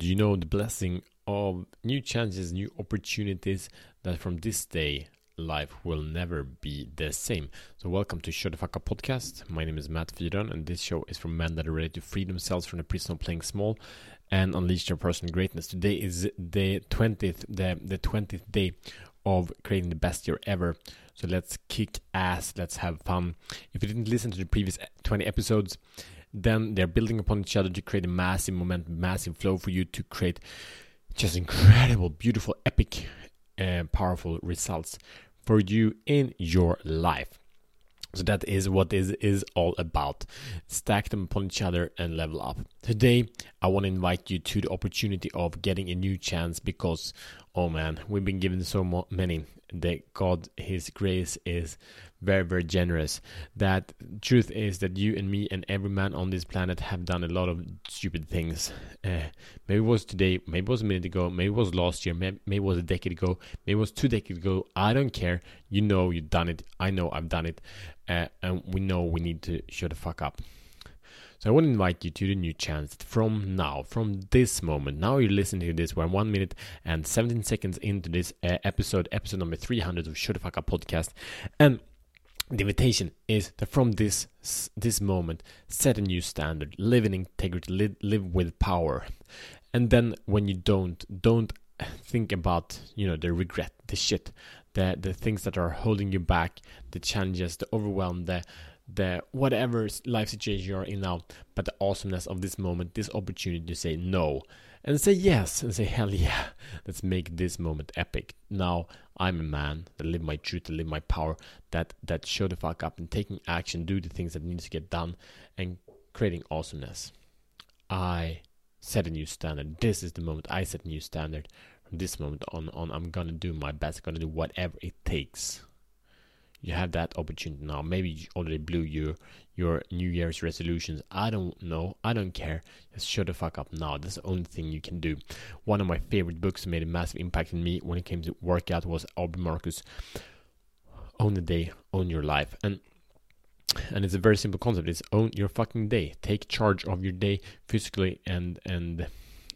do you know the blessing of new chances, new opportunities that from this day life will never be the same. So, welcome to Show the Fuck Up podcast. My name is Matt Fyron, and this show is for men that are ready to free themselves from the prison of playing small and unleash their personal greatness. Today is the twentieth, the the twentieth day of creating the best year ever. So let's kick ass. Let's have fun. If you didn't listen to the previous twenty episodes, then they're building upon each other to create a massive momentum, massive flow for you to create just incredible, beautiful, epic, and uh, powerful results for you in your life. So that is what this is all about. Stack them upon each other and level up. Today, I want to invite you to the opportunity of getting a new chance because, oh man, we've been given so many. That God, His grace is very, very generous. That truth is that you and me and every man on this planet have done a lot of stupid things. Uh, maybe it was today, maybe it was a minute ago, maybe it was last year, maybe, maybe it was a decade ago, maybe it was two decades ago. I don't care. You know you've done it. I know I've done it. Uh, and we know we need to shut the fuck up. So I want to invite you to the new chance from now, from this moment. Now you're listening to this. We're one minute and 17 seconds into this uh, episode, episode number 300 of Show the Fuck Up podcast. And the invitation is that from this this moment, set a new standard, live in integrity, live, live with power, and then when you don't, don't think about you know the regret, the shit, the the things that are holding you back, the challenges, the overwhelm, the the whatever life situation you're in now, but the awesomeness of this moment, this opportunity to say no and say yes and say hell yeah let's make this moment epic. Now i'm a man that live my truth that live my power that that show the fuck up and taking action do the things that needs to get done and creating awesomeness. I set a new standard. This is the moment i set a new standard. From this moment on on i'm gonna do my best I'm gonna do whatever it takes you have that opportunity now. Maybe you already blew your your New Year's resolutions. I don't know. I don't care. Just shut the fuck up now. That's the only thing you can do. One of my favorite books made a massive impact on me when it came to workout was Aubrey Marcus. Own the day, own your life, and and it's a very simple concept. It's own your fucking day. Take charge of your day physically and and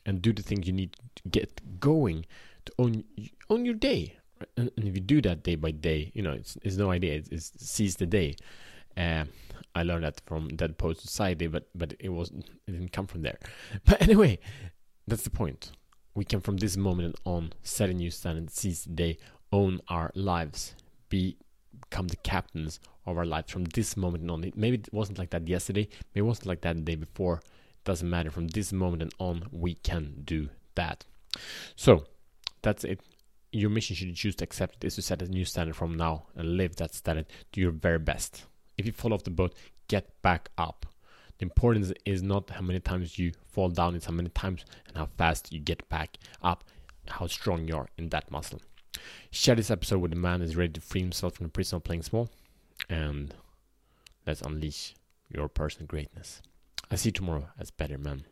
and do the things you need to get going to own own your day and, if you do that day by day, you know, it's, it's no idea. It's, it's seize the day. Uh, I learned that from Dead Poet Society, but but it was it didn't come from there. But anyway, that's the point. We can from this moment on set a new standard, seize the day, own our lives, be become the captains of our lives from this moment on. It, Maybe it wasn't like that yesterday. Maybe it wasn't like that the day before. It doesn't matter. From this moment on, we can do that. So that's it your mission should choose to accept is to set a new standard from now and live that standard to your very best. If you fall off the boat, get back up. The importance is not how many times you fall down, it's how many times and how fast you get back up, how strong you are in that muscle. Share this episode with a man who is ready to free himself from the prison of playing small, and let's unleash your personal greatness. I see you tomorrow as better man.